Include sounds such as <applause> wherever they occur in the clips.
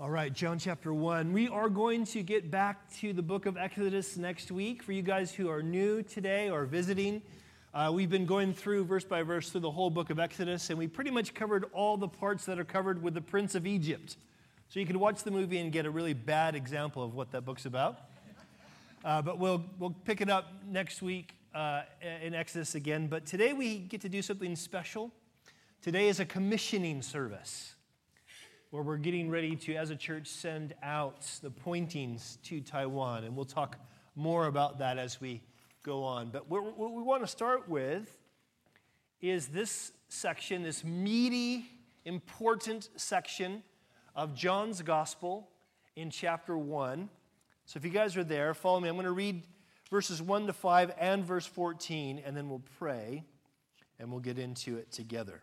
All right, John chapter 1. We are going to get back to the book of Exodus next week. For you guys who are new today or visiting, uh, we've been going through verse by verse through the whole book of Exodus, and we pretty much covered all the parts that are covered with the Prince of Egypt. So you can watch the movie and get a really bad example of what that book's about. Uh, but we'll, we'll pick it up next week uh, in Exodus again. But today we get to do something special. Today is a commissioning service where we're getting ready to, as a church, send out the pointings to Taiwan. And we'll talk more about that as we go on. But what, we want to start with is this section, this meaty, important section of John's Gospel in chapter 1. So if you guys are there, follow me. I'm going to read verses 1 to 5 and verse 14, and then we'll pray and we'll get into it together.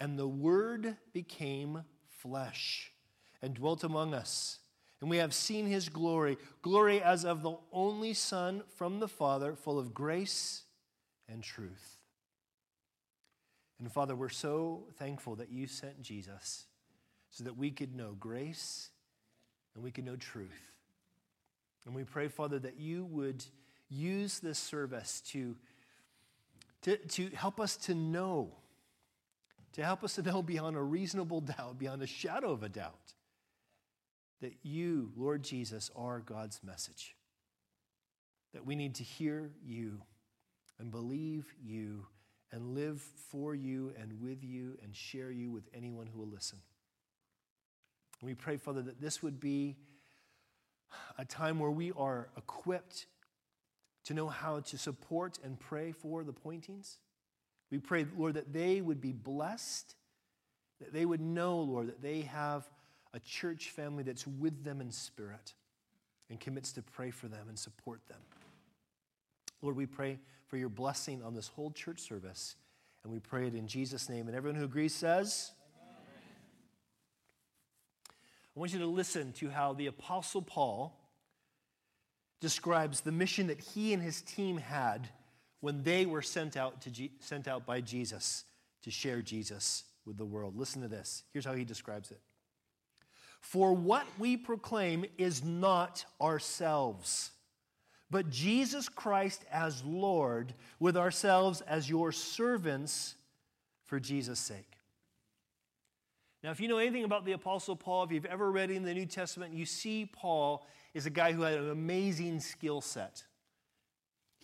And the Word became flesh and dwelt among us. And we have seen his glory, glory as of the only Son from the Father, full of grace and truth. And Father, we're so thankful that you sent Jesus so that we could know grace and we could know truth. And we pray, Father, that you would use this service to, to, to help us to know to help us to know beyond a reasonable doubt, beyond a shadow of a doubt, that you, Lord Jesus, are God's message. That we need to hear you and believe you and live for you and with you and share you with anyone who will listen. We pray, Father, that this would be a time where we are equipped to know how to support and pray for the pointings we pray, Lord, that they would be blessed, that they would know, Lord, that they have a church family that's with them in spirit and commits to pray for them and support them. Lord, we pray for your blessing on this whole church service, and we pray it in Jesus' name. And everyone who agrees says, Amen. I want you to listen to how the Apostle Paul describes the mission that he and his team had when they were sent out, to sent out by Jesus to share Jesus with the world. Listen to this. Here's how he describes it For what we proclaim is not ourselves, but Jesus Christ as Lord, with ourselves as your servants for Jesus' sake. Now, if you know anything about the Apostle Paul, if you've ever read in the New Testament, you see Paul is a guy who had an amazing skill set.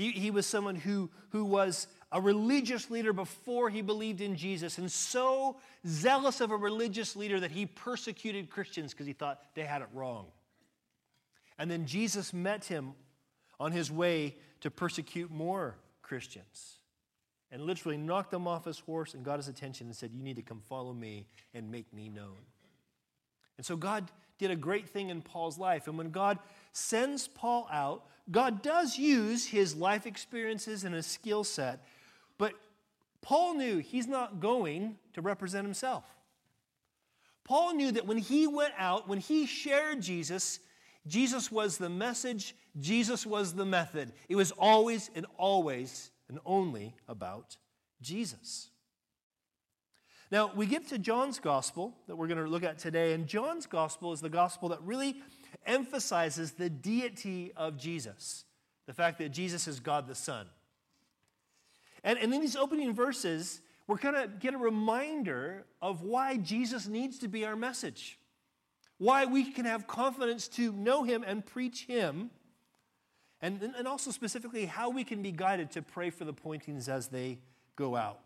He, he was someone who, who was a religious leader before he believed in Jesus, and so zealous of a religious leader that he persecuted Christians because he thought they had it wrong. And then Jesus met him on his way to persecute more Christians and literally knocked him off his horse and got his attention and said, You need to come follow me and make me known. And so God did a great thing in Paul's life. And when God sends Paul out, God does use his life experiences and his skill set, but Paul knew he's not going to represent himself. Paul knew that when he went out, when he shared Jesus, Jesus was the message, Jesus was the method. It was always and always and only about Jesus. Now, we get to John's gospel that we're going to look at today, and John's gospel is the gospel that really emphasizes the deity of Jesus, the fact that Jesus is God the Son. And, and in these opening verses, we're going to get a reminder of why Jesus needs to be our message, why we can have confidence to know Him and preach Him, and, and also specifically how we can be guided to pray for the pointings as they go out.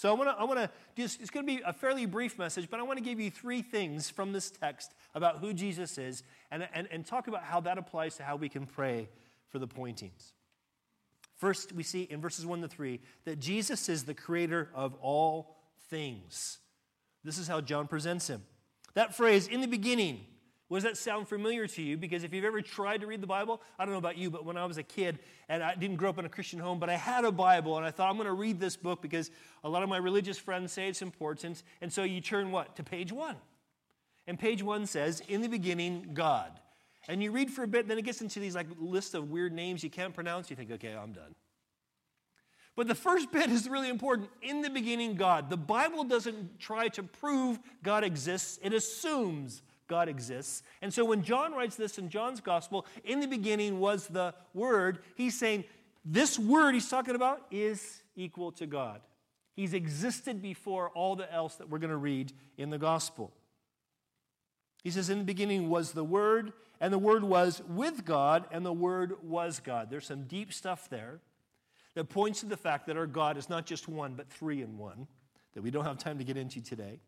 So I want to, I want to just, it's going to be a fairly brief message, but I want to give you three things from this text about who Jesus is and, and, and talk about how that applies to how we can pray for the pointings. First, we see in verses 1 to 3 that Jesus is the creator of all things. This is how John presents him. That phrase, in the beginning, does that sound familiar to you? Because if you've ever tried to read the Bible, I don't know about you, but when I was a kid and I didn't grow up in a Christian home, but I had a Bible and I thought I'm going to read this book because a lot of my religious friends say it's important. And so you turn what? To page one. And page one says, In the beginning, God. And you read for a bit, then it gets into these like list of weird names you can't pronounce. You think, okay, I'm done. But the first <laughs> bit is really important. In the beginning, God. The Bible doesn't try to prove God exists, it assumes God exists. And so when John writes this in John's gospel, in the beginning was the Word, he's saying this Word he's talking about is equal to God. He's existed before all the else that we're going to read in the gospel. He says, In the beginning was the Word, and the Word was with God, and the Word was God. There's some deep stuff there that points to the fact that our God is not just one, but three in one, that we don't have time to get into today.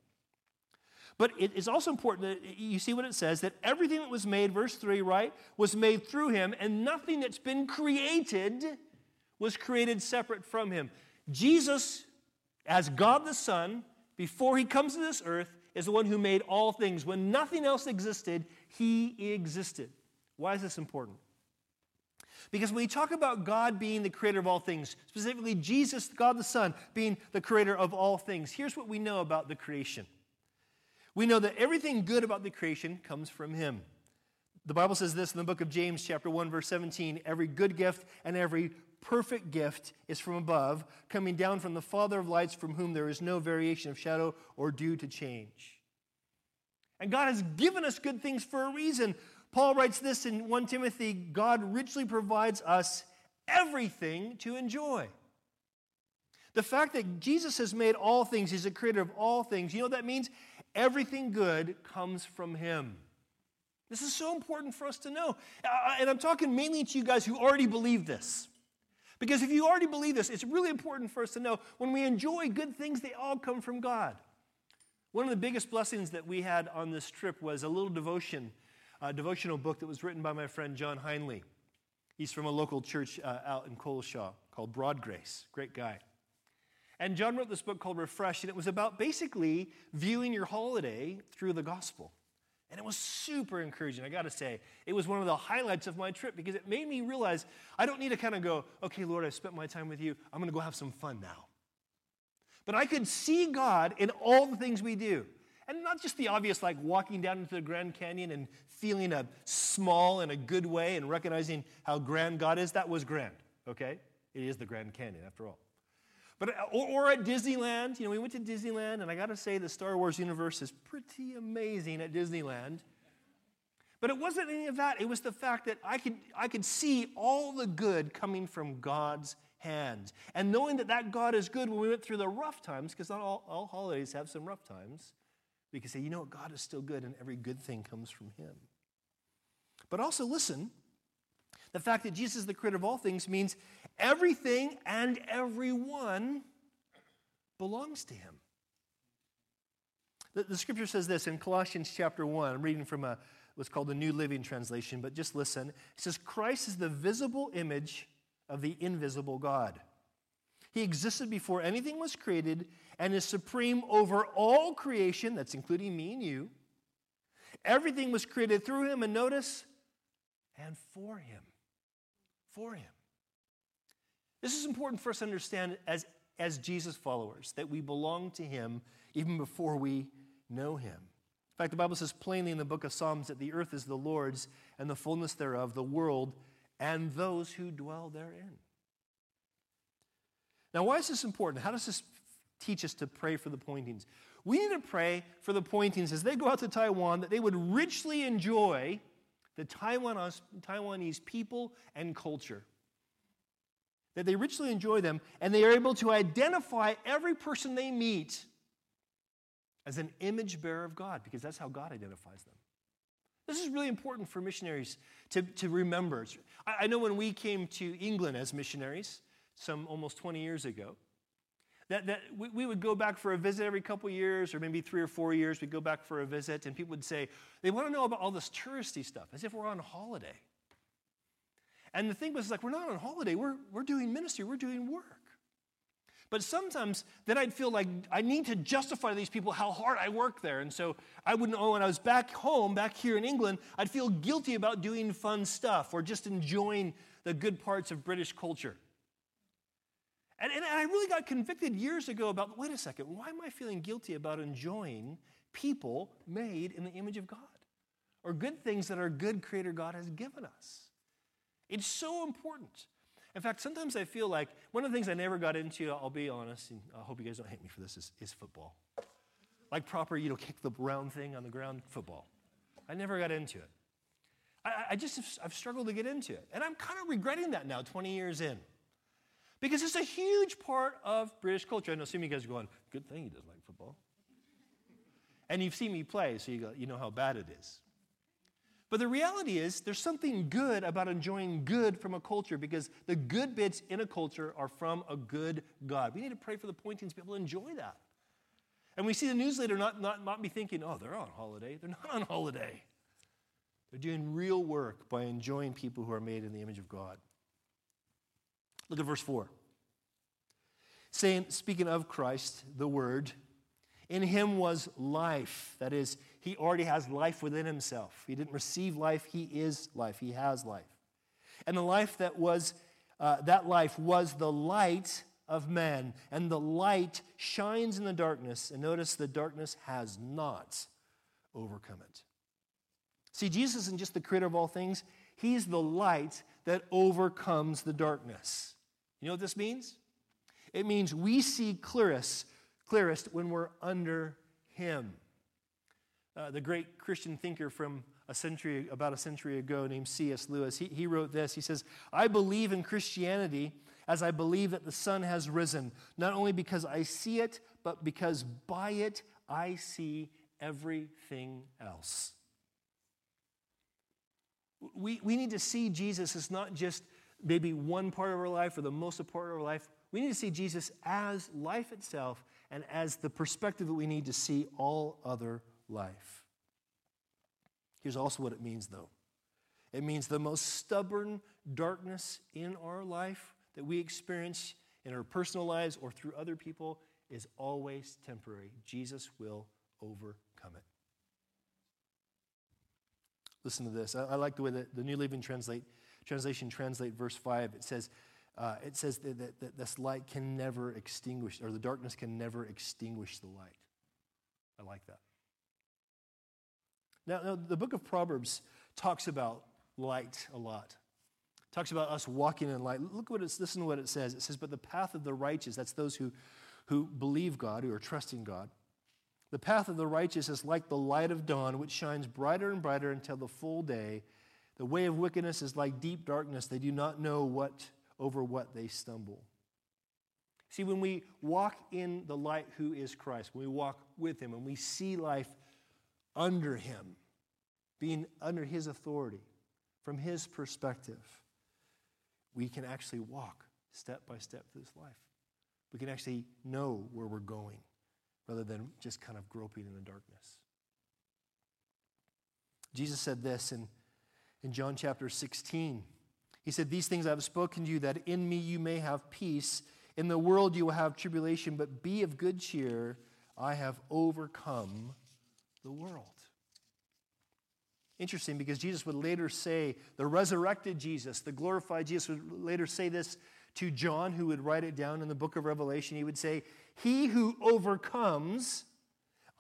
But it is also important that you see what it says that everything that was made, verse 3, right, was made through him, and nothing that's been created was created separate from him. Jesus, as God the Son, before he comes to this earth, is the one who made all things. When nothing else existed, he existed. Why is this important? Because when we talk about God being the creator of all things, specifically Jesus, God the Son, being the creator of all things, here's what we know about the creation. We know that everything good about the creation comes from him. The Bible says this in the book of James, chapter 1, verse 17 every good gift and every perfect gift is from above, coming down from the Father of lights, from whom there is no variation of shadow or due to change. And God has given us good things for a reason. Paul writes this in 1 Timothy God richly provides us everything to enjoy. The fact that Jesus has made all things, He's the creator of all things, you know what that means? Everything good comes from Him. This is so important for us to know. Uh, and I'm talking mainly to you guys who already believe this. Because if you already believe this, it's really important for us to know when we enjoy good things, they all come from God. One of the biggest blessings that we had on this trip was a little devotion, a devotional book that was written by my friend John Heinley. He's from a local church uh, out in Coleshaw called Broad Grace. Great guy. And John wrote this book called Refresh, and it was about basically viewing your holiday through the gospel. And it was super encouraging, I gotta say. It was one of the highlights of my trip because it made me realize I don't need to kind of go, okay, Lord, I've spent my time with you. I'm gonna go have some fun now. But I could see God in all the things we do. And not just the obvious, like walking down into the Grand Canyon and feeling a small in a good way and recognizing how grand God is. That was grand, okay? It is the Grand Canyon, after all. But, uh, or, or, at Disneyland, you know, we went to Disneyland, and I got to say, the Star Wars universe is pretty amazing at Disneyland. But it wasn't any of that. It was the fact that I could, I could see all the good coming from God's hands. And knowing that that God is good when we went through the rough times, because not all, all holidays have some rough times, we can say, you know what, God is still good, and every good thing comes from Him. But also, listen, the fact that Jesus is the creator of all things means everything and everyone belongs to him. The, the, scripture says this in Colossians chapter 1. I'm reading from a, what's called the New Living Translation, but just listen. It says, Christ is the visible image of the invisible God. He existed before anything was created and is supreme over all creation, that's including me and you. Everything was created through him, and notice, and for him for him. This is important for us to understand as, as Jesus followers, that we belong to him even before we know him. In fact, the Bible says plainly in the book of Psalms that the earth is the Lord's and the fullness thereof, the world, and those who dwell therein. Now, why is this important? How does this teach us to pray for the Pointings? We need to pray for the Pointings as they go out to Taiwan that they would richly enjoy the Taiwanese people and culture. That they richly enjoy them, and they are able to identify every person they meet as an image bearer of God, because that's how God identifies them. This is really important for missionaries to, to remember. I, I know when we came to England as missionaries, some almost 20 years ago, that, that we, we, would go back for a visit every couple years, or maybe three or four years, we'd go back for a visit, and people would say, they want to know about all this touristy stuff, as if we're on holiday. And the thing was like, we're not on holiday, we're, we're doing ministry, we're doing work. But sometimes then I'd feel like I need to justify to these people how hard I work there. And so I wouldn't, oh, when I was back home, back here in England, I'd feel guilty about doing fun stuff or just enjoying the good parts of British culture. And, and I really got convicted years ago about wait a second, why am I feeling guilty about enjoying people made in the image of God or good things that our good Creator God has given us? It's so important. In fact, sometimes I feel like one of the things I never got into, I'll be honest, and I hope you guys don't hate me for this, is, is football. Like proper, you know, kick the round thing on the ground, football. I never got into it. I, I just, have, I've struggled to get into it. And I'm kind of regretting that now, 20 years in. Because it's a huge part of British culture. I know some of you guys are going, good thing he doesn't like football. And you've seen me play, so you, go, you know how bad it is. But the reality is, there's something good about enjoying good from a culture because the good bits in a culture are from a good God. We need to pray for the pointings to enjoy that. And we see the newsletter not, not, not be thinking, oh, they're on holiday. They're not <laughs> on holiday. They're doing real work by enjoying people who are made in the image of God. Look at verse 4. Saying, speaking of Christ, the Word, in him was life. That is, he already has life within himself. He didn't receive life, he is life. He has life. And the life that was, uh, that life was the light of man. And the light shines in the darkness. And notice the darkness has not overcome it. See, Jesus isn't just the creator of all things, he's the light that overcomes the darkness. You know what this means? It means we see clearest clearest when we're under Him. Uh, the great Christian thinker from a century, about a century ago, named C.S. Lewis, he, he wrote this. He says, I believe in Christianity as I believe that the sun has risen, not only because I see it, but because by it I see everything else. We, we need to see Jesus as not just maybe one part of our life or the most important of our life. We need to see Jesus as life itself and as the perspective that we need to see all other life. Here's also what it means, though it means the most stubborn darkness in our life that we experience in our personal lives or through other people is always temporary. Jesus will overcome it. Listen to this. I, I like the way that the New Living Translate, Translation translate verse 5. It says, uh, it says that, that, that, this light can never extinguish, or the darkness can never extinguish the light. I like that. Now, now the book of Proverbs talks about light a lot. It talks about us walking in light. Look what it's, listen to what it says. It says, But the path of the righteous, that's those who, who believe God, who are trusting God. The path of the righteous is like the light of dawn, which shines brighter and brighter until the full day. The way of wickedness is like deep darkness. They do not know what over what they stumble. See, when we walk in the light who is Christ, when we walk with Him and we see life under Him, being under His authority, from His perspective, we can actually walk step by step through this life. We can actually know where we're going rather than just kind of groping in the darkness. Jesus said this in, in John chapter 16. He said, These things I have spoken to you, that in me you may have peace. In the world you will have tribulation, but be of good cheer. I have overcome the world. Interesting because Jesus would later say, the resurrected Jesus, the glorified Jesus, would later say this to John, who would write it down in the book of Revelation. He would say, He who overcomes,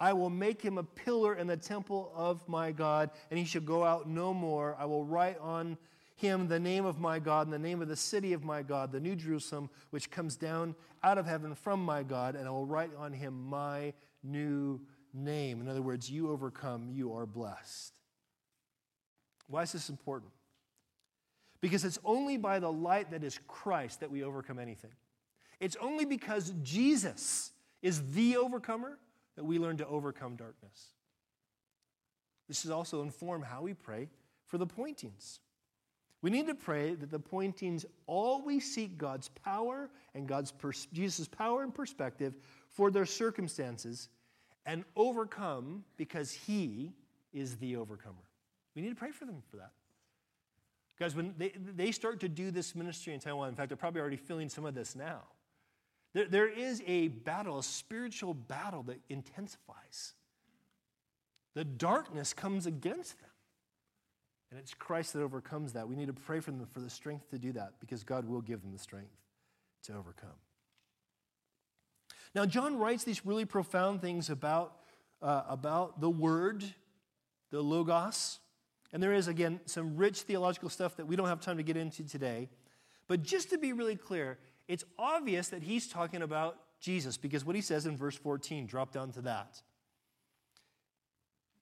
I will make him a pillar in the temple of my God, and he shall go out no more. I will write on him the name of my God and the name of the city of my God, the New Jerusalem, which comes down out of heaven from my God, and I will write on him my new name. In other words, you overcome, you are blessed. Why is this important? Because it's only by the light that is Christ that we overcome anything. It's only because Jesus is the overcomer that we learn to overcome darkness. This is also inform how we pray for the pointings. We need to pray that the pointings always seek God's power and God's pers- Jesus' power and perspective for their circumstances and overcome because He is the overcomer. We need to pray for them for that. Guys, when they, they start to do this ministry in Taiwan, in fact, they're probably already feeling some of this now. There, there is a battle, a spiritual battle that intensifies. The darkness comes against them. And it's Christ that overcomes that. We need to pray for them for the strength to do that because God will give them the strength to overcome. Now, John writes these really profound things about, uh, about the Word, the Logos. And there is, again, some rich theological stuff that we don't have time to get into today. But just to be really clear, it's obvious that he's talking about Jesus because what he says in verse 14, drop down to that.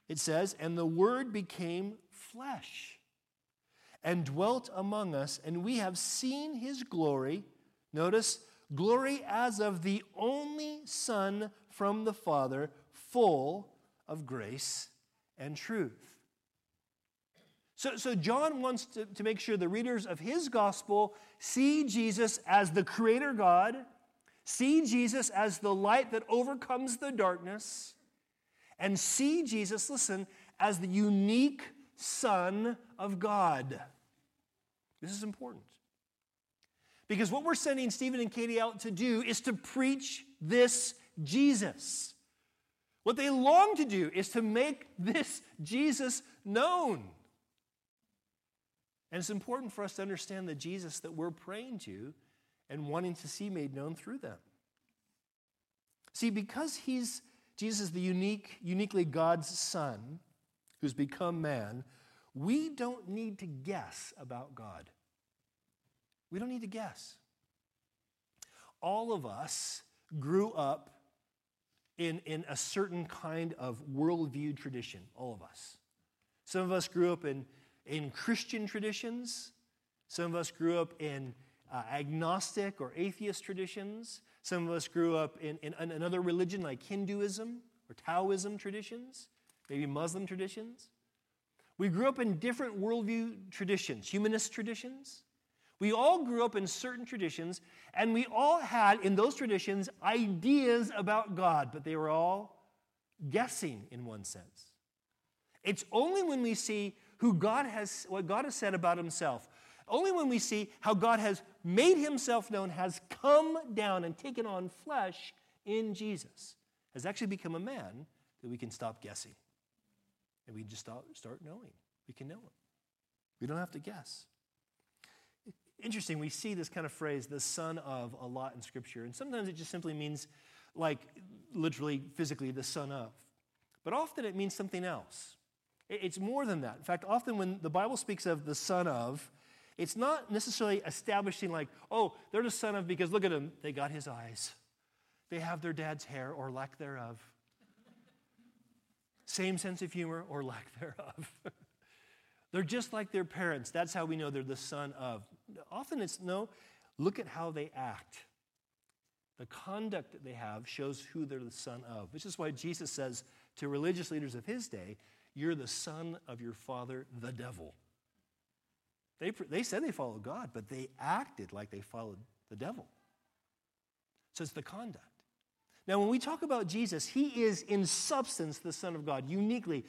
It says, And the Word became flesh and dwelt among us, and we have seen his glory. Notice, glory as of the only Son from the Father, full of grace and truth. So, so John wants to, to make sure the readers of his gospel see Jesus as the Creator God, see Jesus as the light that overcomes the darkness, and see Jesus, listen, as the unique Son of God. This is important. Because what we're sending Stephen and Katie out to do is to preach this Jesus. What they long to do is to make this Jesus known. And it's important for us to understand the Jesus that we're praying to and wanting to see made known through them. See, because he's Jesus the unique, uniquely God's Son who's become man, we don't need to guess about God. We don't need to guess. All of us grew up in, in a certain kind of worldview tradition, all of us. Some of us grew up in, in Christian traditions, some of us grew up in uh, agnostic or atheist traditions, some of us grew up in, in another religion like Hinduism or Taoism traditions, maybe Muslim traditions. We grew up in different worldview traditions, humanist traditions. We all grew up in certain traditions, and we all had in those traditions ideas about God, but they were all guessing in one sense. It's only when we see who God has, what God has said about himself, only when we see how God has made himself known, has come down and taken on flesh in Jesus, has actually become a man, that we can stop guessing. And we just start, start knowing. We can know him. We don't have to guess interesting, we see this kind of phrase, the son of, a lot in Scripture. And sometimes it just simply means, like, literally, physically, the son of. But often it means something else. It's more than that. In fact, often when the Bible speaks of the son of, it's not necessarily establishing, like, oh, they're the son of because look at them, they got his eyes. They have their dad's hair or lack thereof. Same sense of humor or lack <laughs> thereof. they're just like their parents. That's how we know they're the son of. Often it's no, look at how they act. The conduct that they have shows who they're the son of, which is why Jesus says to religious leaders of his day, You're the son of your father, the devil. They, they said they followed God, but they acted like they followed the devil. So it's the conduct. Now, when we talk about Jesus, he is in substance the Son of God, uniquely.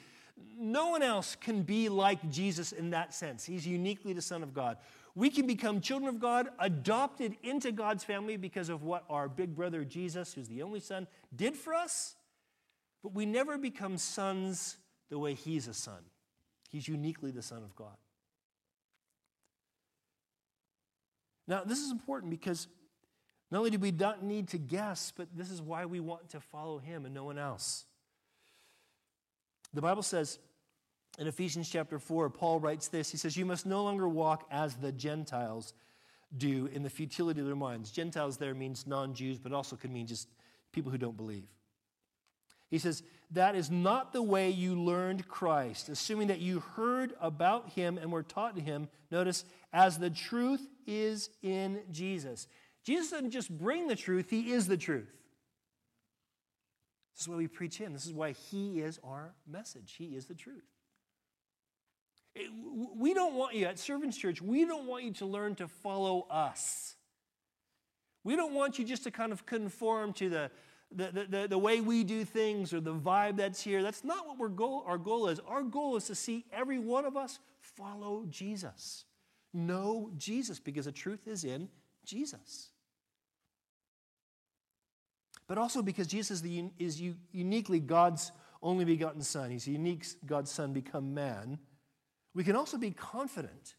No one else can be like Jesus in that sense. He's uniquely the Son of God. We can become children of God, adopted into God's family because of what our big brother Jesus, who's the only son, did for us. But we never become sons the way he's a son. He's uniquely the Son of God. Now, this is important because not only do we not need to guess, but this is why we want to follow him and no one else. The Bible says, in Ephesians chapter 4, Paul writes this He says, You must no longer walk as the Gentiles do in the futility of their minds. Gentiles there means non Jews, but also could mean just people who don't believe. He says, That is not the way you learned Christ, assuming that you heard about him and were taught to him. Notice, as the truth is in Jesus. Jesus doesn't just bring the truth, he is the truth. This is why we preach him. This is why he is our message. He is the truth. We don't want you, at Servants Church, we don't want you to learn to follow us. We don't want you just to kind of conform to the, the, the, the way we do things or the vibe that's here. That's not what we're goal, our goal is. Our goal is to see every one of us follow Jesus, know Jesus, because the truth is in Jesus. but also because Jesus is, is uniquely God's only begotten Son. He's unique God's Son become man. We can also be confident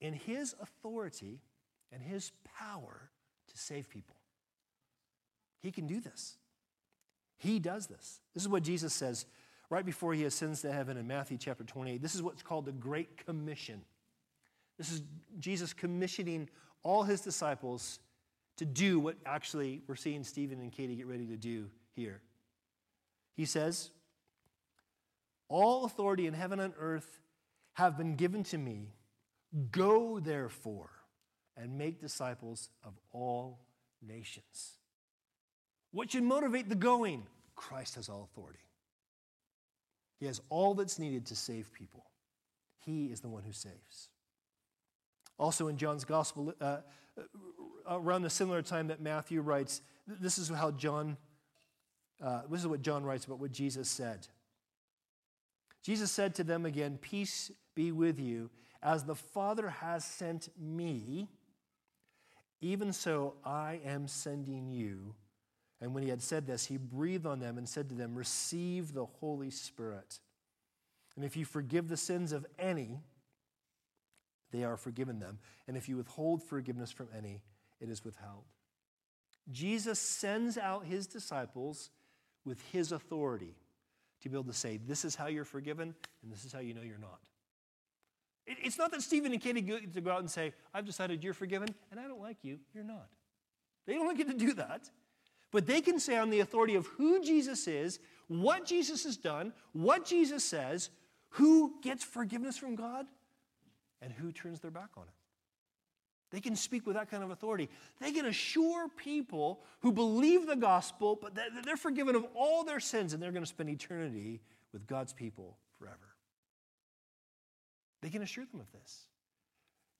in his authority and his power to save people. He can do this. He does this. This is what Jesus says right before he ascends to heaven in Matthew chapter 28. This is what's called the Great Commission. This is Jesus commissioning all his disciples to do what actually we're seeing Stephen and Katie get ready to do here. He says, All authority in heaven and earth have been given to me. Go therefore and make disciples of all nations. What should motivate the going? Christ has all authority. He has all that's needed to save people. He is the one who saves. Also, in John's Gospel, uh, uh around the similar time that Matthew writes, this is how John, uh, this is what John writes about what Jesus said. Jesus said to them again, Peace be with you. As the Father has sent me, even so I am sending you. And when he had said this, he breathed on them and said to them, Receive the Holy Spirit. And if you forgive the sins of any, they are forgiven them. And if you withhold forgiveness from any, it is withheld. Jesus sends out his disciples with his authority to be able to say, This is how you're forgiven, and this is how you know you're not. It's not that Stephen and Katie get to go out and say, I've decided you're forgiven, and I don't like you, you're not. They don't get to do that. But they can say, on the authority of who Jesus is, what Jesus has done, what Jesus says, who gets forgiveness from God, and who turns their back on it. They can speak with that kind of authority. They can assure people who believe the gospel, but they're forgiven of all their sins and they're going to spend eternity with God's people forever. They can assure them of this.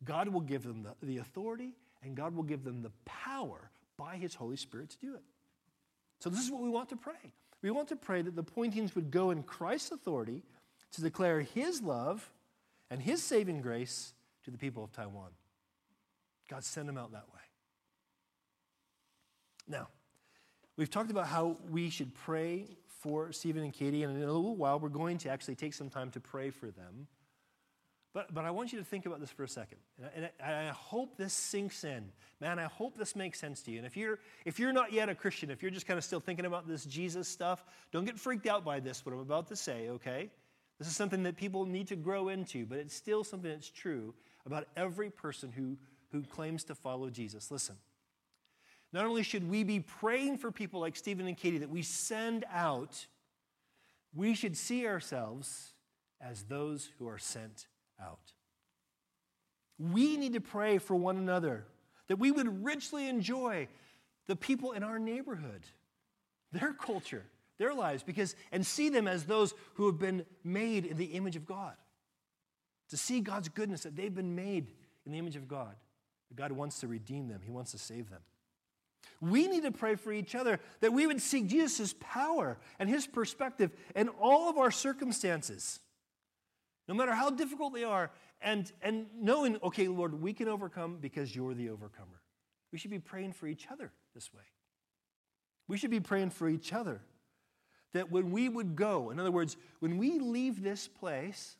God will give them the, the authority and God will give them the power by His Holy Spirit to do it. So, this is what we want to pray. We want to pray that the pointings would go in Christ's authority to declare His love and His saving grace to the people of Taiwan. God sent them out that way. Now, we've talked about how we should pray for Stephen and Katie, and in a little while, we're going to actually take some time to pray for them. But, but I want you to think about this for a second. And I, and I, hope this sinks in. Man, I hope this makes sense to you. And if you're, if you're not yet a Christian, if you're just kind of still thinking about this Jesus stuff, don't get freaked out by this, what I'm about to say, okay? This is something that people need to grow into, but it's still something that's true about every person who, who claims to follow Jesus. Listen, not only should we be praying for people like Stephen and Katie that we send out, we should see ourselves as those who are sent out. We need to pray for one another that we would richly enjoy the people in our neighborhood, their culture, their lives, because and see them as those who have been made in the image of God. To see God's goodness that they've been made in the image of God. God wants to redeem them, He wants to save them. We need to pray for each other that we would seek Jesus' power and His perspective in all of our circumstances no matter how difficult they are, and, and knowing, okay, Lord, we can overcome because you're the overcomer. We should be praying for each other this way. We should be praying for each other. That when we would go, in other words, when we leave this place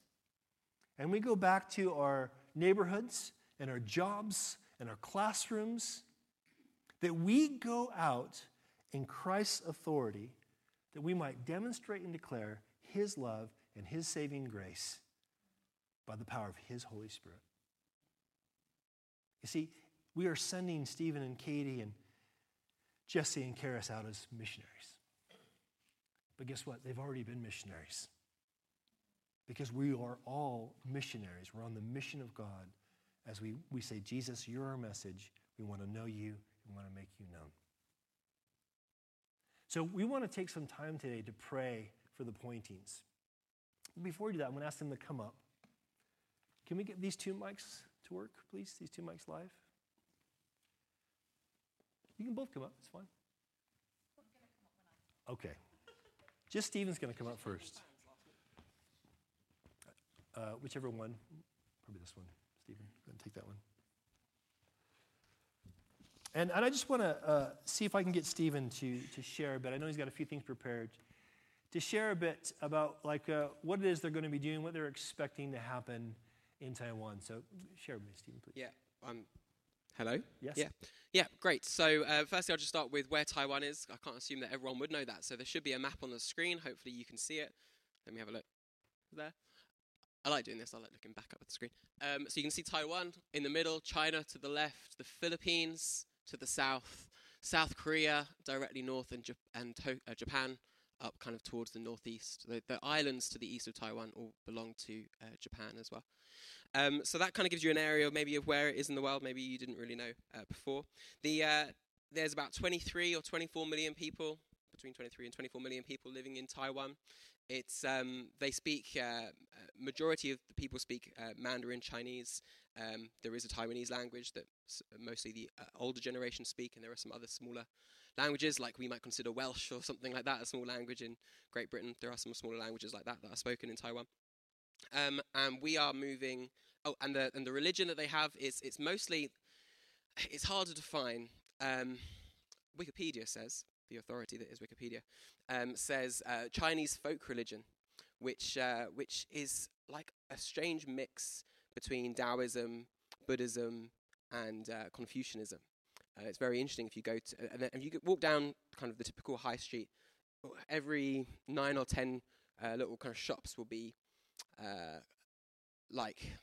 and we go back to our neighborhoods and our jobs and our classrooms, that we go out in Christ's authority, that we might demonstrate and declare His love and His saving grace by the power of His Holy Spirit. You see, we are sending Stephen and Katie and Jesse and Karis out as missionaries. But guess what? They've already been missionaries. Because we are all missionaries. We're on the mission of God as we, we say, Jesus, you're our message. We want to know you. We want to make you known. So we want to take some time today to pray for the pointings. Before we do that, I'm going to ask them to come up. Can we get these two mics to work, please? These two mics live? You can both come up, it's fine. Okay. Just Stephen's going to come up first. Uh, whichever one. Probably this one. Stephen, go ahead and take that one. And, and I just want to uh, see if I can get Stephen to, to share a bit. I know he's got a few things prepared. To share a bit about like uh, what it is they're going to be doing, what they're expecting to happen in Taiwan. So share with me, Stephen, please. Yeah. Um, hello? Yes. Yeah. Yeah, great. So, uh, firstly, I'll just start with where Taiwan is. I can't assume that everyone would know that. So, there should be a map on the screen. Hopefully, you can see it. Let me have a look. There. I like doing this. I like looking back up at the screen. Um, so, you can see Taiwan in the middle, China to the left, the Philippines to the south, South Korea directly north, and, Jap- and to- uh, Japan up kind of towards the northeast. The, the islands to the east of Taiwan all belong to uh, Japan as well. Um, so that kind of gives you an area maybe of where it is in the world. Maybe you didn't really know uh, before. The uh, there's about 23 or 24 million people, between 23 and 24 million people living in Taiwan. It's um, they speak uh, majority of the people speak uh, Mandarin Chinese. Um, there is a Taiwanese language that s- mostly the uh, older generation speak, and there are some other smaller languages like we might consider Welsh or something like that, a small language in Great Britain. There are some smaller languages like that that are spoken in Taiwan. Um, and we are moving. Oh, and the and the religion that they have is it's mostly it's hard to define. Um, Wikipedia says the authority that is Wikipedia um, says uh, Chinese folk religion, which uh, which is like a strange mix between Taoism, Buddhism, and uh, Confucianism. Uh, it's very interesting if you go to and if you walk down kind of the typical high street. Every nine or ten uh, little kind of shops will be uh, like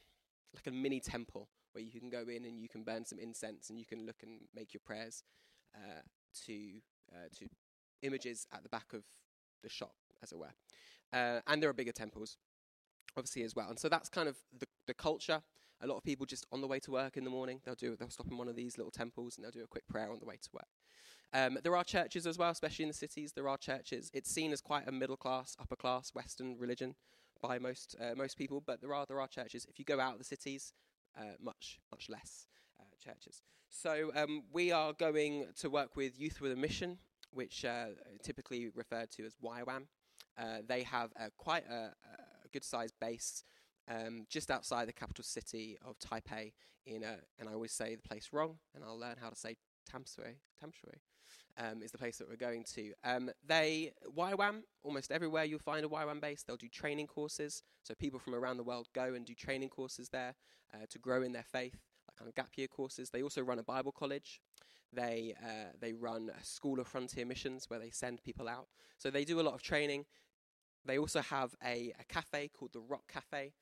like a mini temple where you can go in and you can burn some incense and you can look and make your prayers uh, to uh, to images at the back of the shop, as it were. Uh, and there are bigger temples, obviously as well. And so that's kind of the the culture. A lot of people just on the way to work in the morning, they'll do they'll stop in one of these little temples and they'll do a quick prayer on the way to work. Um, there are churches as well, especially in the cities. There are churches. It's seen as quite a middle class, upper class Western religion by most uh, most people, but there are there are churches. If you go out of the cities, uh, much much less uh, churches. So um, we are going to work with Youth with a Mission, which uh, typically referred to as YWAM. Uh, they have quite a, a good sized base um, just outside the capital city of Taipei. In a, and I always say the place wrong, and I'll learn how to say Tamsui. Tamsui um, is the place that we're going to. Um, they YWAM almost everywhere you'll find a YWAM base. They'll do training courses, so people from around the world go and do training courses there uh, to grow in their faith, like kind of gap year courses. They also run a Bible college. They uh, they run a school of frontier missions where they send people out. So they do a lot of training. They also have a, a cafe called the Rock Cafe.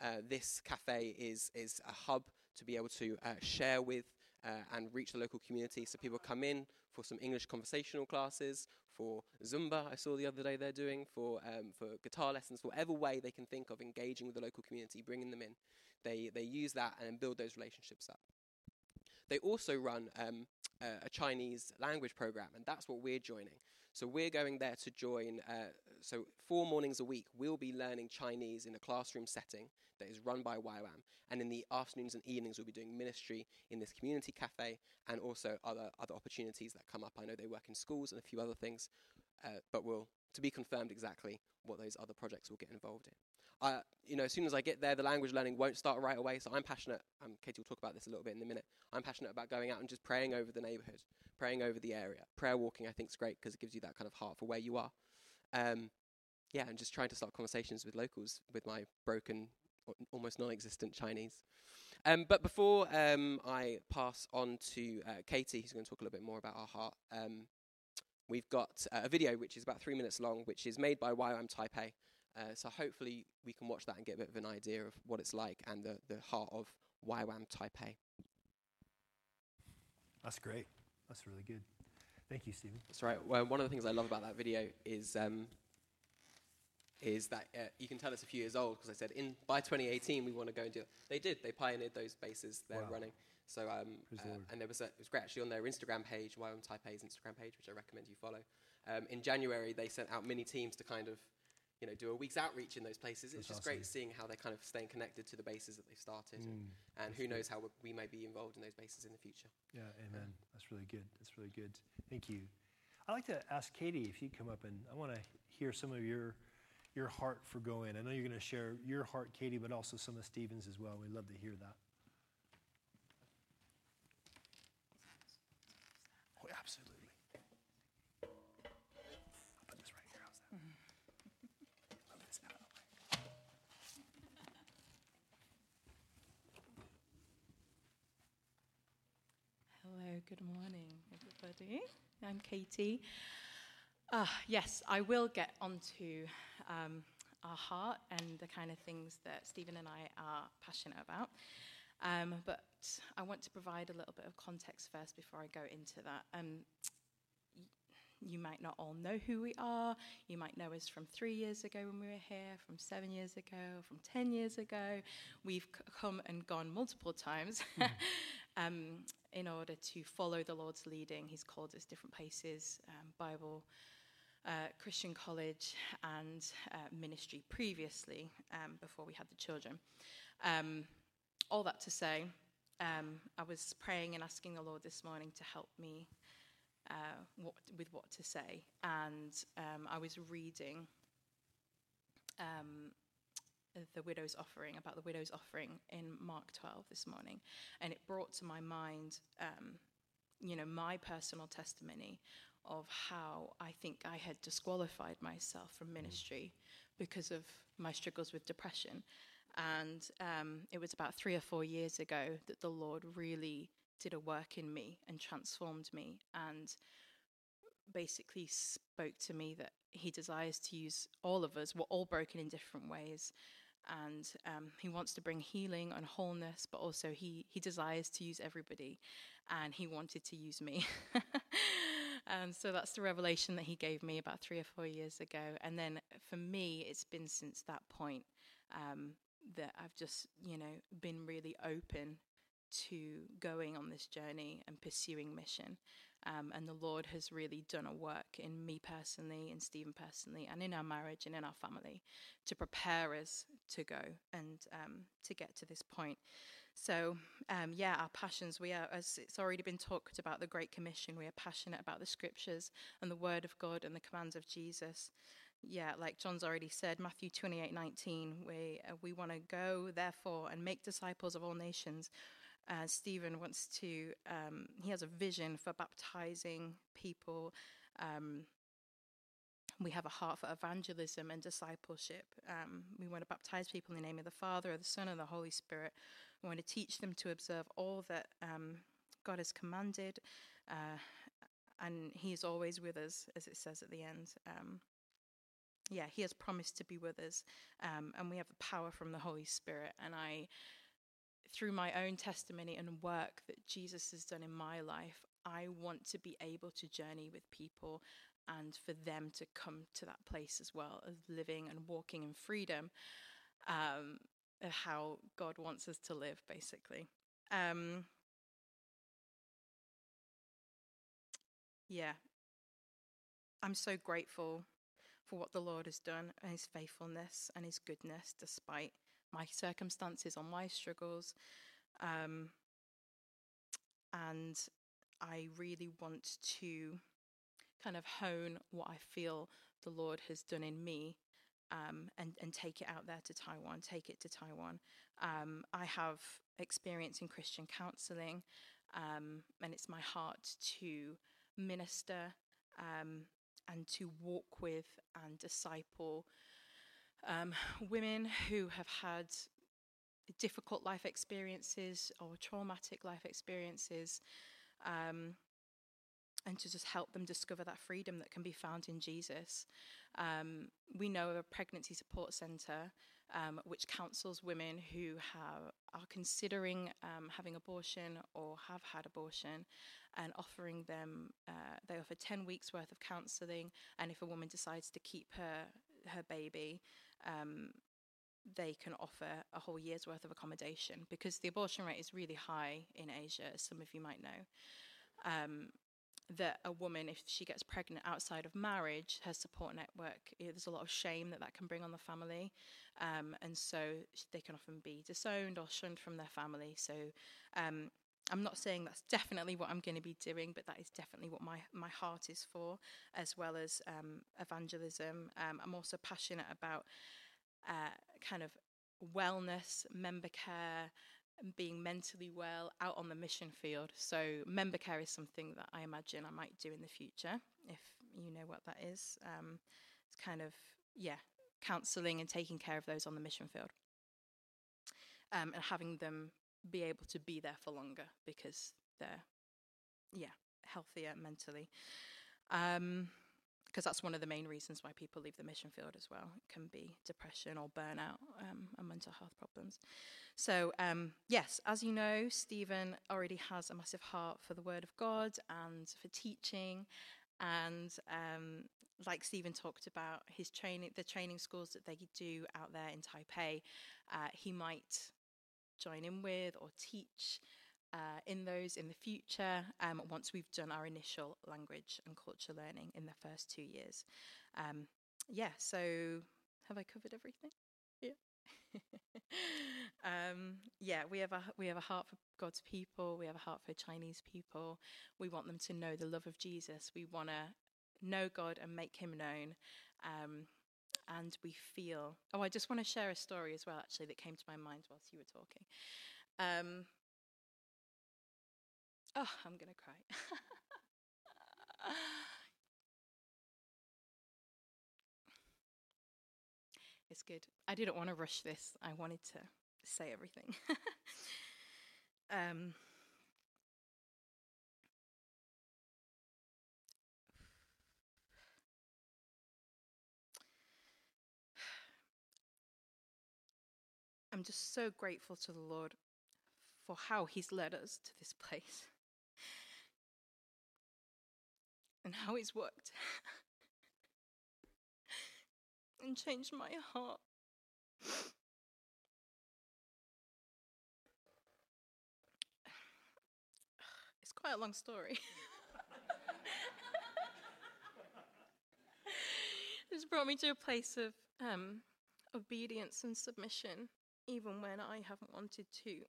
Uh, this cafe is is a hub to be able to uh, share with uh, and reach the local community. So people come in for some English conversational classes, for Zumba. I saw the other day they're doing for um, for guitar lessons, whatever way they can think of engaging with the local community, bringing them in. They they use that and build those relationships up. They also run um, a, a Chinese language program, and that's what we're joining. So we're going there to join. Uh, so four mornings a week, we'll be learning Chinese in a classroom setting that is run by YWAM, and in the afternoons and evenings, we'll be doing ministry in this community cafe, and also other other opportunities that come up. I know they work in schools and a few other things, uh, but we'll to be confirmed exactly what those other projects will get involved in. Uh, you know, as soon as I get there, the language learning won't start right away. So I'm passionate. Um, Katie will talk about this a little bit in a minute. I'm passionate about going out and just praying over the neighborhood, praying over the area. Prayer walking, I think, is great because it gives you that kind of heart for where you are. Um, yeah, and just trying to start conversations with locals with my broken, almost non-existent Chinese. Um, but before um, I pass on to uh, Katie, who's going to talk a little bit more about our heart, um, we've got uh, a video which is about three minutes long, which is made by YWAM Taipei. Uh, so hopefully we can watch that and get a bit of an idea of what it's like and the, the heart of YWAM Taipei. That's great. That's really good. Thank you, Stephen. That's right. Well, one of the things I love about that video is um, is that uh, you can tell it's a few years old because I said in by 2018 we want to go and do it. They did. They pioneered those bases they're Wow. running. So um, uh, and there was a, it was great actually on their Instagram page, YWAM Taipei's Instagram page, which I recommend you follow. Um, in January they sent out mini teams to kind of you know do a week's outreach in those places. It's That's just great seeing how they're kind of staying connected to the bases that they've started, and, Mm, and that's who knows how we may be involved in those bases in the future. Yeah, amen. That's really good. That's really good. Thank you. I'd like to ask Katie if you'd come up and I want to hear some of your your heart for going. I know you're going to share your heart, Katie, but also some of Stephen's as well. We'd love to hear that. Oh, absolutely. I'll put this right here. How's that? Move this out of the way. Hello, good morning, everybody. I'm Katie. Uh, yes, I will get onto um, our heart and the kind of things that Stephen and I are passionate about. Um, but I want to provide a little bit of context first before I go into that. Um, y- you might not all know who we are. You might know us from three years ago when we were here, from seven years ago, from 10 years ago. We've c- come and gone multiple times <laughs> <laughs> um, in order to follow the Lord's leading. He's called us different places um, Bible, uh, Christian college, and uh, ministry previously um, before we had the children. Um, all that to say, um, I was praying and asking the Lord this morning to help me uh, what, with what to say. And um, I was reading the widow's offering, about the widow's offering in Mark 12 this morning. And it brought to my mind, um, you know, my personal testimony of how I think I had disqualified myself from ministry because of my struggles with depression. And um, it was about three or four years ago that the Lord really did a work in me and transformed me and basically spoke to me that He desires to use all of us. We're all broken in different ways. And um, he wants to bring healing and wholeness, but also he, he desires to use everybody. And he wanted to use me. <laughs> and so that's the revelation that he gave me about three or four years ago. And then for me, it's been since that point um, that I've just, you know, been really open to going on this journey and pursuing mission. Um, and the Lord has really done a work in me personally, in Stephen personally, and in our marriage and in our family to prepare us to go and um, to get to this point. So, um, yeah, our passions, we are, as it's already been talked about, the Great Commission, we are passionate about the scriptures and the Word of God and the commands of Jesus yeah, like John's already said, Matthew 28 19, we, uh, we want to go, therefore, and make disciples of all nations. Uh, Stephen wants to, um, he has a vision for baptizing people. Um, we have a heart for evangelism and discipleship. Um, we want to baptize people in the name of the Father, of the Son, and the Holy Spirit. We want to teach them to observe all that um, God has commanded. Uh, and He is always with us, as it says at the end. Um, yeah, he has promised to be with us, um, and we have the power from the Holy Spirit. And I, through my own testimony and work that Jesus has done in my life, I want to be able to journey with people and for them to come to that place as well of living and walking in freedom, um, of how God wants us to live, basically. Um, yeah, I'm so grateful for what the Lord has done and his faithfulness and his goodness despite my circumstances or my struggles. Um, and I really want to kind of hone what I feel the Lord has done in me um, and, and take it out there to Taiwan, take it to Taiwan. Um, I have experience in Christian counseling, um, and it's my heart to minister um, and to walk with and disciple um, women who have had difficult life experiences or traumatic life experiences. Um, and to just help them discover that freedom that can be found in Jesus. Um, we know of a pregnancy support centre um, which counsels women who have, are considering um, having abortion or have had abortion and offering them, uh, they offer 10 weeks worth of counselling. And if a woman decides to keep her, her baby, um, they can offer a whole year's worth of accommodation because the abortion rate is really high in Asia, as some of you might know. Um, that a woman, if she gets pregnant outside of marriage, her support network, there's a lot of shame that that can bring on the family. Um, and so they can often be disowned or shunned from their family. So um, I'm not saying that's definitely what I'm going to be doing, but that is definitely what my, my heart is for, as well as um, evangelism. Um, I'm also passionate about uh, kind of wellness, member care, and being mentally well out on the mission field. So, member care is something that I imagine I might do in the future, if you know what that is. Um, it's kind of, yeah, counseling and taking care of those on the mission field. Um, and having them be able to be there for longer because they're, yeah, healthier mentally. Um, because that's one of the main reasons why people leave the mission field as well. It can be depression or burnout um, and mental health problems. So, um, yes, as you know, Stephen already has a massive heart for the Word of God and for teaching. And um, like Stephen talked about, his training, the training schools that they do out there in Taipei, uh, he might join in with or teach uh, in those in the future um, once we've done our initial language and culture learning in the first two years. Um, yeah, so have I covered everything? Yeah. <laughs> um, yeah, we have a we have a heart for God's people. We have a heart for Chinese people. We want them to know the love of Jesus. We want to know God and make Him known. Um, and we feel. Oh, I just want to share a story as well, actually, that came to my mind whilst you were talking. Um, Oh, I'm going to cry. <laughs> it's good. I didn't want to rush this. I wanted to say everything. <laughs> um, I'm just so grateful to the Lord for how He's led us to this place <laughs> and how He's worked <laughs> and changed my heart. <sighs> It's quite a long story. <laughs> it's brought me to a place of um, obedience and submission, even when I haven't wanted to.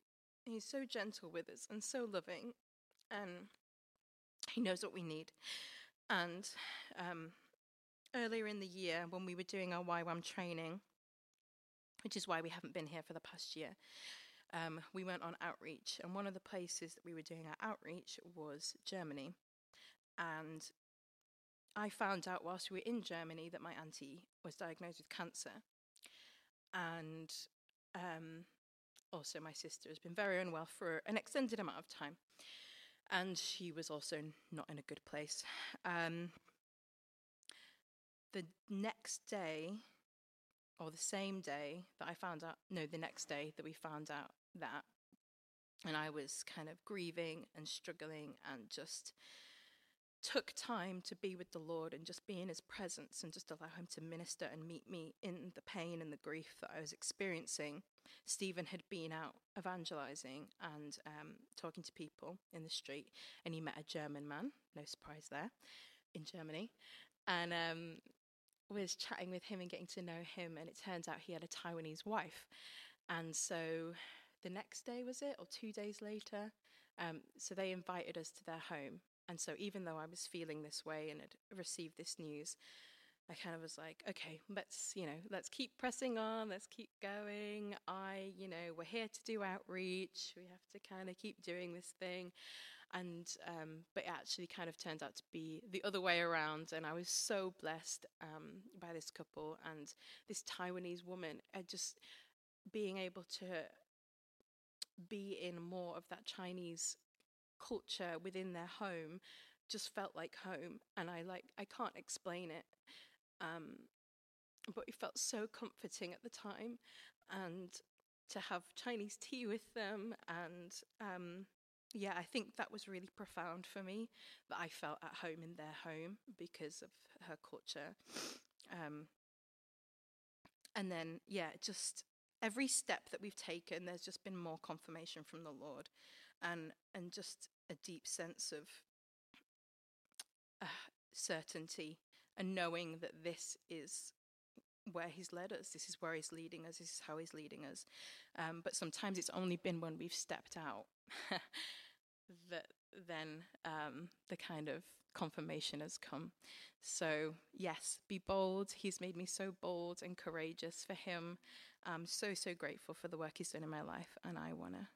He's so gentle with us and so loving, and he knows what we need. And um, earlier in the year, when we were doing our YWAM training, which is why we haven't been here for the past year, um, we went on outreach. And one of the places that we were doing our outreach was Germany. And I found out whilst we were in Germany that my auntie was diagnosed with cancer. And um, also, my sister has been very unwell for an extended amount of time and she was also not in a good place. Um, the next day, or the same day that I found out, no, the next day that we found out that, and I was kind of grieving and struggling and just took time to be with the Lord and just be in His presence and just allow Him to minister and meet me in the pain and the grief that I was experiencing. Stephen had been out evangelizing and um, talking to people in the street, and he met a German man, no surprise there, in Germany, and um, was chatting with him and getting to know him. And it turns out he had a Taiwanese wife, and so the next day was it, or two days later, um, so they invited us to their home. And so, even though I was feeling this way and had received this news, I kind of was like, okay, let's, you know, let's keep pressing on, let's keep going. I, you know, we're here to do outreach. We have to kind of keep doing this thing. And, um, but it actually kind of turned out to be the other way around. And I was so blessed um, by this couple and this Taiwanese woman, uh, just being able to be in more of that Chinese culture within their home just felt like home and i like i can't explain it um, but it felt so comforting at the time. And to have Chinese <laughs> tea with them. And um, yeah, I think that was really profound for me that I felt at home in their home because of her culture. Um, and then, yeah, just every step that we've taken, there's just been more confirmation from the Lord and, and just a deep sense of uh, certainty and knowing that this is where he's led us, this is where he's leading us, this is how he's leading us. Um, but sometimes it's only been when we've stepped out <laughs> that then um, the kind of confirmation has come. So, yes, be bold. He's made me so bold and courageous for him. I'm so, so grateful for the work he's done in my life, and I want to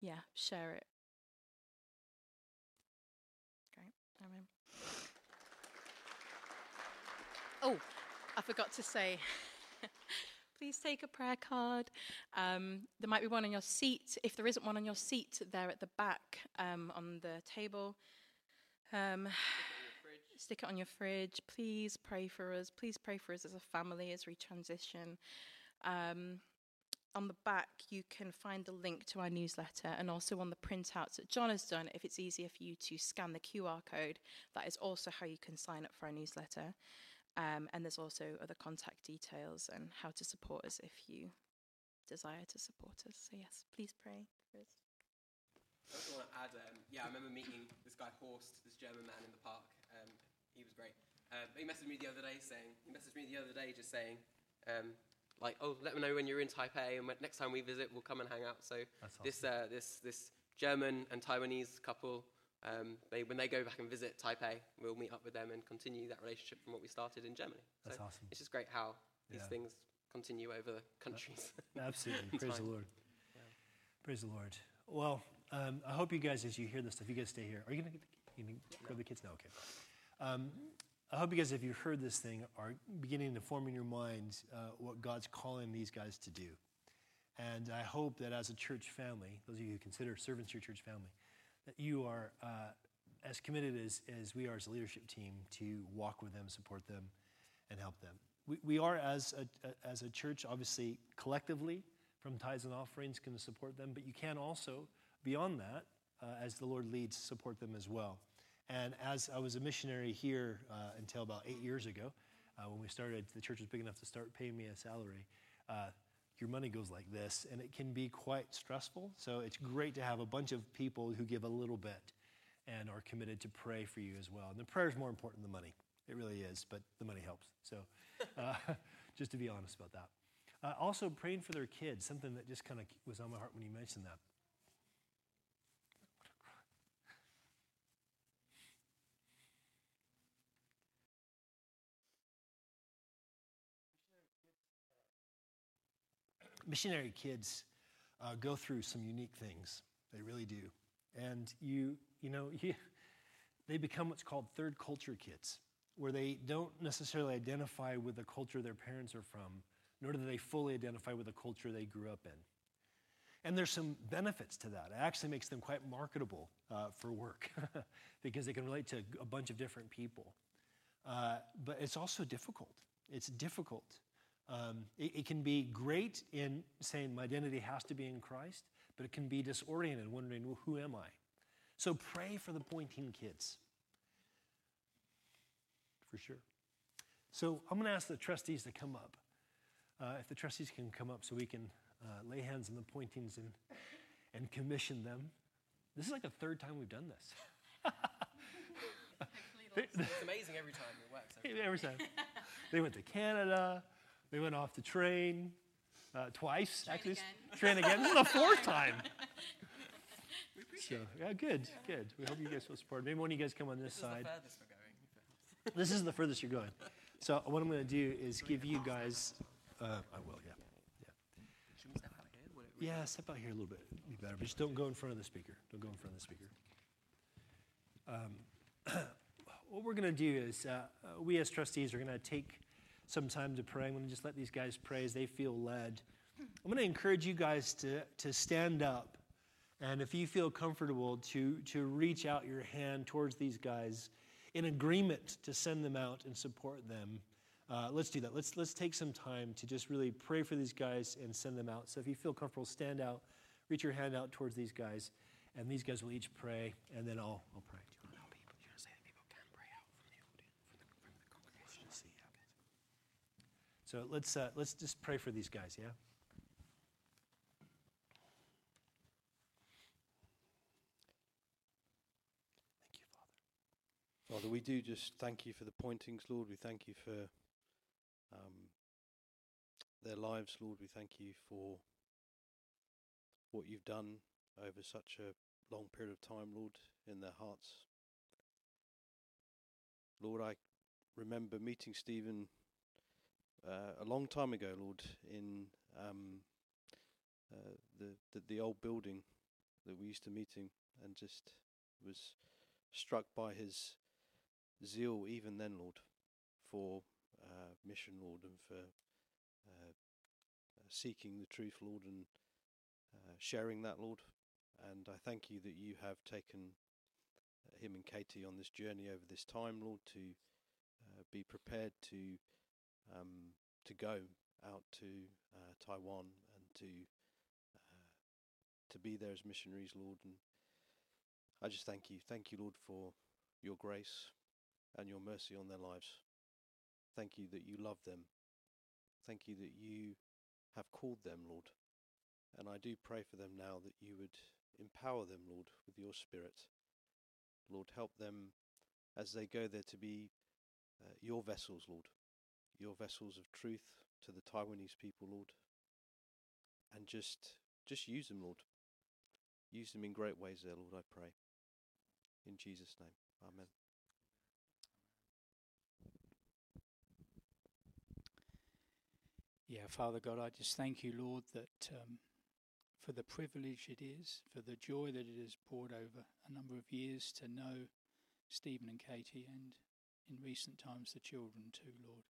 yeah, share it. Great. Oh, I forgot to say. <laughs> Please take a prayer card. Um, there might be one on your seat. If there isn't one on your seat, they're at the back um, on the table. Um, stick it on your fridge. Please pray for us. Please pray for us as a family as we transition. Um, on the back, you can find the link to our newsletter and also on the printouts that John has done. If it's easier for you to scan the QR code, that is also how you can sign up for our newsletter. Um, and there's also other contact details and how to support us if you desire to support us. So, yes, please pray. I just want to add, um, yeah, I remember meeting this guy Horst, this German man in the park. Um, he was great. Um, he messaged me the other day saying, he messaged me the other day just saying, um, like, oh, let me know when you're in Taipei, and when, next time we visit, we'll come and hang out. So That's this, uh, this, this German and Taiwanese couple, um, they, when they go back and visit Taipei, we'll meet up with them and continue that relationship from what we started in Germany. That's so awesome. It's just great how these Yeah. things continue over countries. Absolutely. <laughs> Praise the. Lord. Praise the Lord. Well, um, I hope you guys, as you hear this stuff, you guys stay here. Are you going to the, grab the kids? No, okay. Um, I hope you guys, if you heard this thing, are beginning to form in your minds uh, what God's calling these guys to do. And I hope that as a church family, those of you who consider servants your church family, that you are uh, as committed as, as we are as a leadership team to walk with them, support them, and help them. We, we are, as a, as a church, obviously collectively from tithes and offerings, going to support them, but you can also, beyond that, uh, as the Lord leads, support them as well. And as I was a missionary here uh, until about eight years ago, uh, when we started, the church was big enough to start paying me a salary. Uh, your money goes like this, and it can be quite stressful. So it's great to have a bunch of people who give a little bit and are committed to pray for you as well. And the prayer is more important than money. It really is, but the money helps. So <laughs> uh, <laughs> just to be honest about that. Uh, also, praying for their kids, something that just kind of was on my heart when you mentioned that. Missionary kids uh, go through some unique things. They really do. And you, you know, <laughs> you, they become what's called third culture kids, where they don't necessarily identify with the culture their parents are from, nor do they fully identify with the culture they grew up in. And there's some benefits to that. It actually makes them quite marketable uh, for work <laughs> because they can relate to a bunch of different people. Uh, but it's also difficult. It's difficult. Um, it, it can be great in saying my identity has to be in Christ, but it can be disoriented, wondering, well, who am I? So pray for the pointing kids. For sure. So I'm going to ask the trustees to come up. Uh, if the trustees can come up so we can uh, lay hands on the pointings and, and commission them. This is like the third time we've done this. <laughs> it's amazing every time it works. every Every time. they went to Canada. They went off the train uh, twice, Train actually. again. Train again. This is the fourth time. <laughs> So, yeah, good, good. We hope you guys will support. Maybe one of you guys come on this This is the side. furthest we're going. <laughs> This is the furthest you're going. So what I'm going to do is give you guys. Uh, I will, yeah, Should we step out here? Yeah. Yeah, step out here a little bit. Be better, but just don't go in front of the speaker. Don't go in front of the speaker. Um, <clears throat> what we're going to do is, uh, uh, we as trustees are going to take some time to pray. I'm going to just let these guys pray as they feel led. I'm going to encourage you guys to, to stand up, and if you feel comfortable, to, to reach out your hand towards these guys in agreement to send them out and support them. Uh, let's do that. Let's, let's take some time to just really pray for these guys and send them out. So if you feel comfortable, stand out, reach your hand out towards these guys, and these guys will each pray, and then I'll, I'll pray. Do you want to tell people? Do you want to say that people can pray out from the audience, from the, from the congregation? See, yeah. So let's, uh, let's just pray for these guys, yeah? Thank you, Father. Father, we do just thank you for the pointings, Lord. We thank you for um, their lives, Lord. We thank you for what you've done over such a long period of time, Lord, in their hearts. Lord, I remember meeting Stephen uh, a long time ago, Lord, in um, uh, the, the the old building that we used to meet him and just was struck by his zeal even then, Lord, for uh, mission, Lord, and for uh, seeking the truth, Lord, and uh, sharing that, Lord. And I thank you that you have taken uh, him and Katie on this journey over this time, Lord, to be prepared to um, to go out to uh, Taiwan and to uh, to be there as missionaries, Lord. And I just thank you, thank you, Lord, for your grace and your mercy on their lives. Thank you that you love them. Thank you that you have called them, Lord. And I do pray for them now that you would empower them, Lord, with your Spirit. Lord, help them as they go there to be uh, your vessels, Lord, your vessels of truth to the Taiwanese people, Lord. And just just use them, Lord. Use them in great ways there, Lord, I pray. In Jesus' name. Amen. Yeah, Father God, I just thank you, Lord, that um, for the privilege it is, for the joy that it has poured over a number of years to know Stephen and Katie, and in recent times the children too, Lord.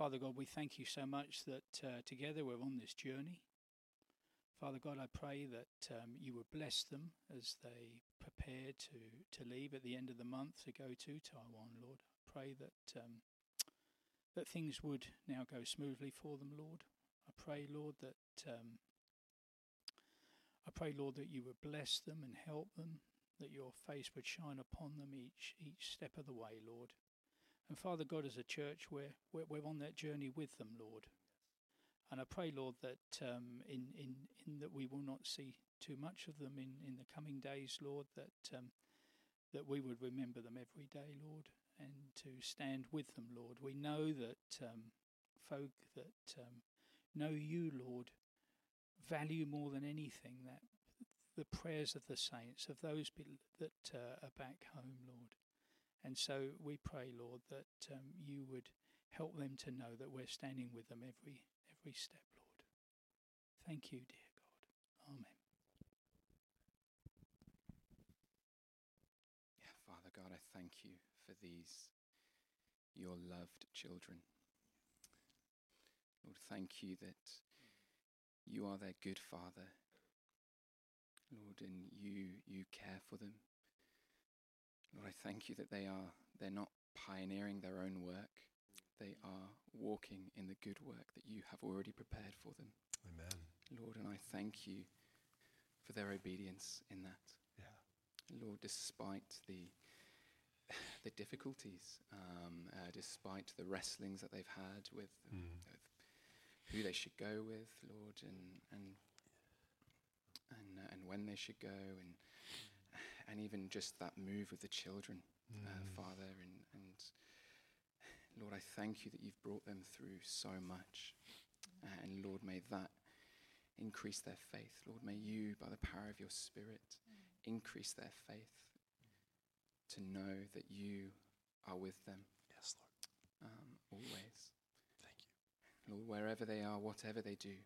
Father God, we thank you so much that uh, together we're on this journey. Father God, I pray that um, you would bless them as they prepare to, to leave at the end of the month to go to Taiwan, Lord. I pray that um, that things would now go smoothly for them, Lord. I pray, Lord, that um, I pray, Lord, that you would bless them and help them, that your face would shine upon them each each step of the way, Lord. And Father God, as a church, we're we're, we're on that journey with them, Lord. And I pray, Lord, that um, in in in that we will not see too much of them in in the coming days, Lord. That um, that we would remember them every day, Lord, and to stand with them, Lord. We know that um, folk that um, know you, Lord, value more than anything that the prayers of the saints, of those that uh, are back home, Lord. And so we pray, Lord, that um, you would help them to know that we're standing with them every every step, Lord. Thank you, dear God. Amen. Yeah, Father God, I thank you for these, your loved children. Lord, thank you that you are their good Father. Lord, and you you care for them. Lord, I thank you that they are they're not pioneering their own work. They are walking in the good work that you have already prepared for them. Amen. Lord, and I thank you for their obedience in that. Yeah. Lord, despite the <sighs> the difficulties, um, uh, despite the wrestlings that they've had with, Mm. with who they should go with, Lord, and and and uh, and when they should go, and and even just that move with the children, uh, Mm. Father, and and Lord, I thank you that you've brought them through so much, uh, and Lord, may that increase their faith. Lord, may you, by the power of your Spirit, increase their faith to know that you are with them Yes, Lord. um, always. Thank you. Lord, wherever they are, whatever they do,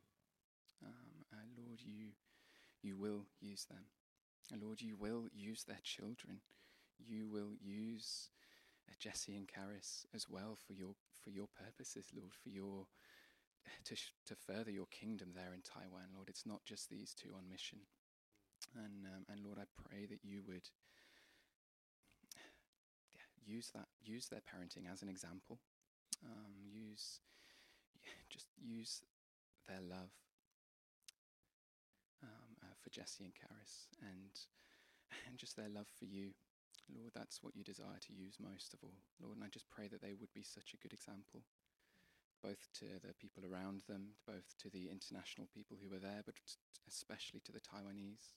um, uh, Lord, you you will use them. And Lord, you will use their children. You will use uh, Jesse and Caris as well for your for your purposes, Lord, for your to sh- to further your kingdom there in Taiwan, Lord. It's not just these two on mission. And um, and Lord, I pray that you would yeah, use that use their parenting as an example. Um, use just use their love for Jesse and Caris, and and just their love for you, Lord. That's what you desire to use most of all, Lord. And I just pray that they would be such a good example, both to the people around them, both to the international people who were there, but especially to the Taiwanese,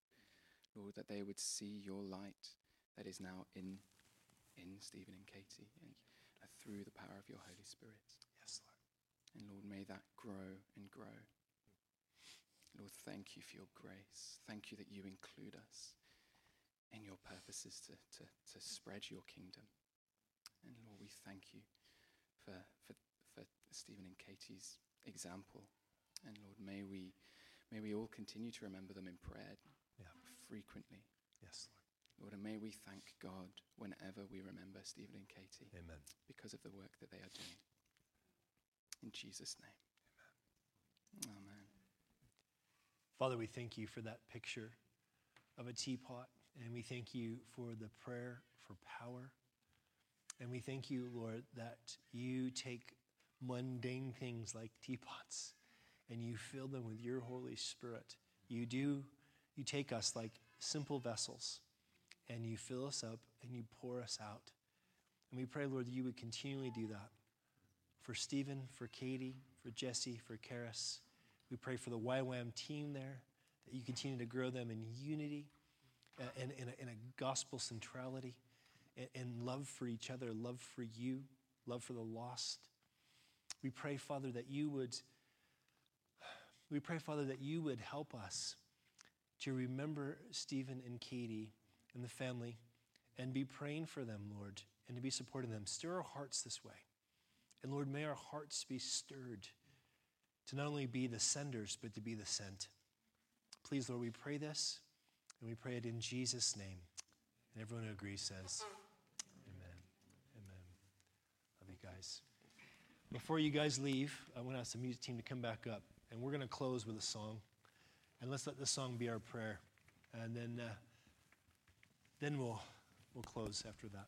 Lord. That they would see your light that is now in in Stephen and Katie, and uh, through the power of your Holy Spirit. Yes, Lord. And Lord, may that grow and grow. Lord, thank you for your grace. Thank you that you include us in your purposes to, to, to spread your kingdom. And Lord, we thank you for, for, for Stephen and Katie's example. And Lord, may we, may we all continue to remember them in prayer Yeah. frequently. Yes, Lord. Lord, and may we thank God whenever we remember Stephen and Katie Amen. because of the work that they are doing. In Jesus' name. Amen. Father, we thank you for that picture of a teapot, and we thank you for the prayer for power. And we thank you, Lord, that you take mundane things like teapots and you fill them with your Holy Spirit. You do, you take us like simple vessels and you fill us up and you pour us out. And we pray, Lord, that you would continually do that for Stephen, for Katie, for Jesse, for Karis. We pray for the YWAM team there, that you continue to grow them in unity and in a, a gospel centrality and, and love for each other, love for you, love for the lost. We pray, Father, that you would, we pray, Father, that you would help us to remember Stephen and Katie and the family and be praying for them, Lord, and to be supporting them. Stir our hearts this way. And Lord, may our hearts be stirred to not only be the senders, but to be the sent. Please, Lord, we pray this, and we pray it in Jesus' name. And everyone who agrees says, Amen. Amen. Love you guys. Before you guys leave, I want to ask the music team to come back up, and we're going to close with a song. And let's let this song be our prayer. And then, uh, then we'll, we'll close after that.